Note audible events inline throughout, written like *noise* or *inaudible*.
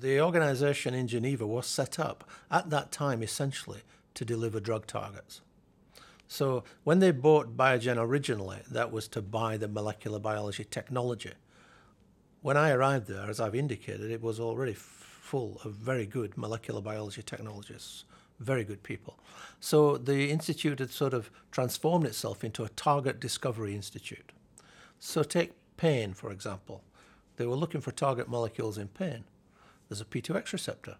The organization in Geneva was set up at that time essentially to deliver drug targets. So when they bought Biogen originally, that was to buy the molecular biology technology. When I arrived there, as I've indicated, it was already full of very good molecular biology technologists, very good people. So the institute had sort of transformed itself into a target discovery institute. So take pain, for example. They were looking for target molecules in pain. There's a P2X receptor.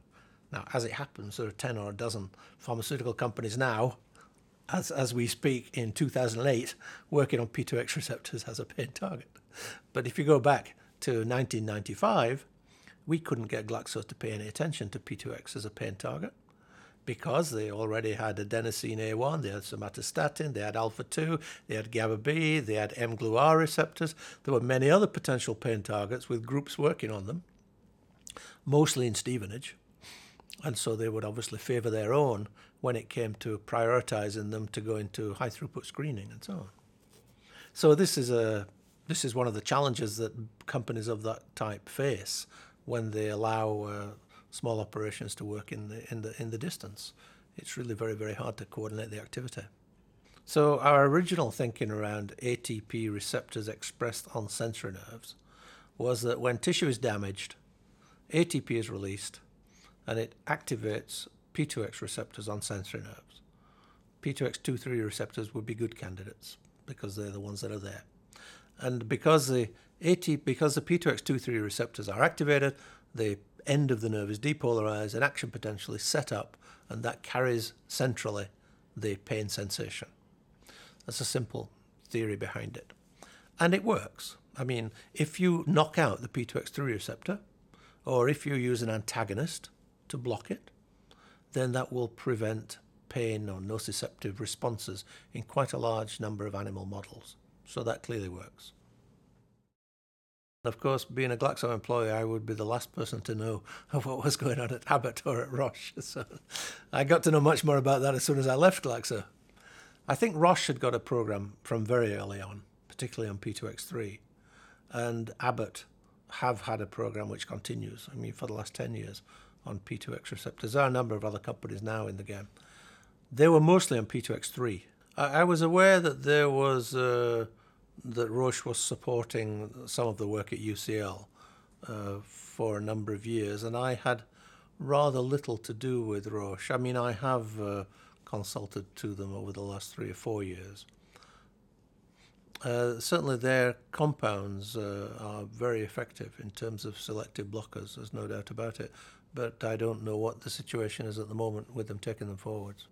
Now, as it happens, there are 10 or a dozen pharmaceutical companies now as, as we speak in 2008, working on P2X receptors as a pain target. But if you go back to 1995, we couldn't get Glaxo to pay any attention to P2X as a pain target because they already had adenosine A1, they had somatostatin, they had alpha 2, they had GABA B, they had mGlu-R receptors. There were many other potential pain targets with groups working on them, mostly in Stevenage. And so they would obviously favour their own when it came to prioritising them to go into high throughput screening and so on. So this is a this is one of the challenges that companies of that type face when they allow uh, small operations to work in the in the in the distance. It's really very very hard to coordinate the activity. So our original thinking around ATP receptors expressed on sensory nerves was that when tissue is damaged, ATP is released and it activates P2X receptors on sensory nerves. P2X23 receptors would be good candidates because they're the ones that are there. And because the AT, because the P2X23 receptors are activated, the end of the nerve is depolarized, and action potential is set up, and that carries centrally the pain sensation. That's a simple theory behind it. And it works. I mean, if you knock out the P2X3 receptor, or if you use an antagonist to block it, then that will prevent pain or nociceptive responses in quite a large number of animal models. So that clearly works. Of course, being a Glaxo employee, I would be the last person to know of *laughs* what was going on at Abbott or at Roche. *laughs* So I got to know much more about that as soon as I left Glaxo. I think Roche had got a program from very early on, particularly on P2X3, and Abbott have had a program which continues, I mean, for the last 10 years on P2X receptors. There are a number of other companies now in the game. They were mostly on P2X3. I, I was aware that there was uh, that Roche was supporting some of the work at UCL uh, for a number of years, and I had rather little to do with Roche. I mean, I have uh, consulted to them over the last three or four years. Uh, certainly, their compounds uh, are very effective in terms of selective blockers, there's no doubt about it but I don't know what the situation is at the moment with them taking them forwards.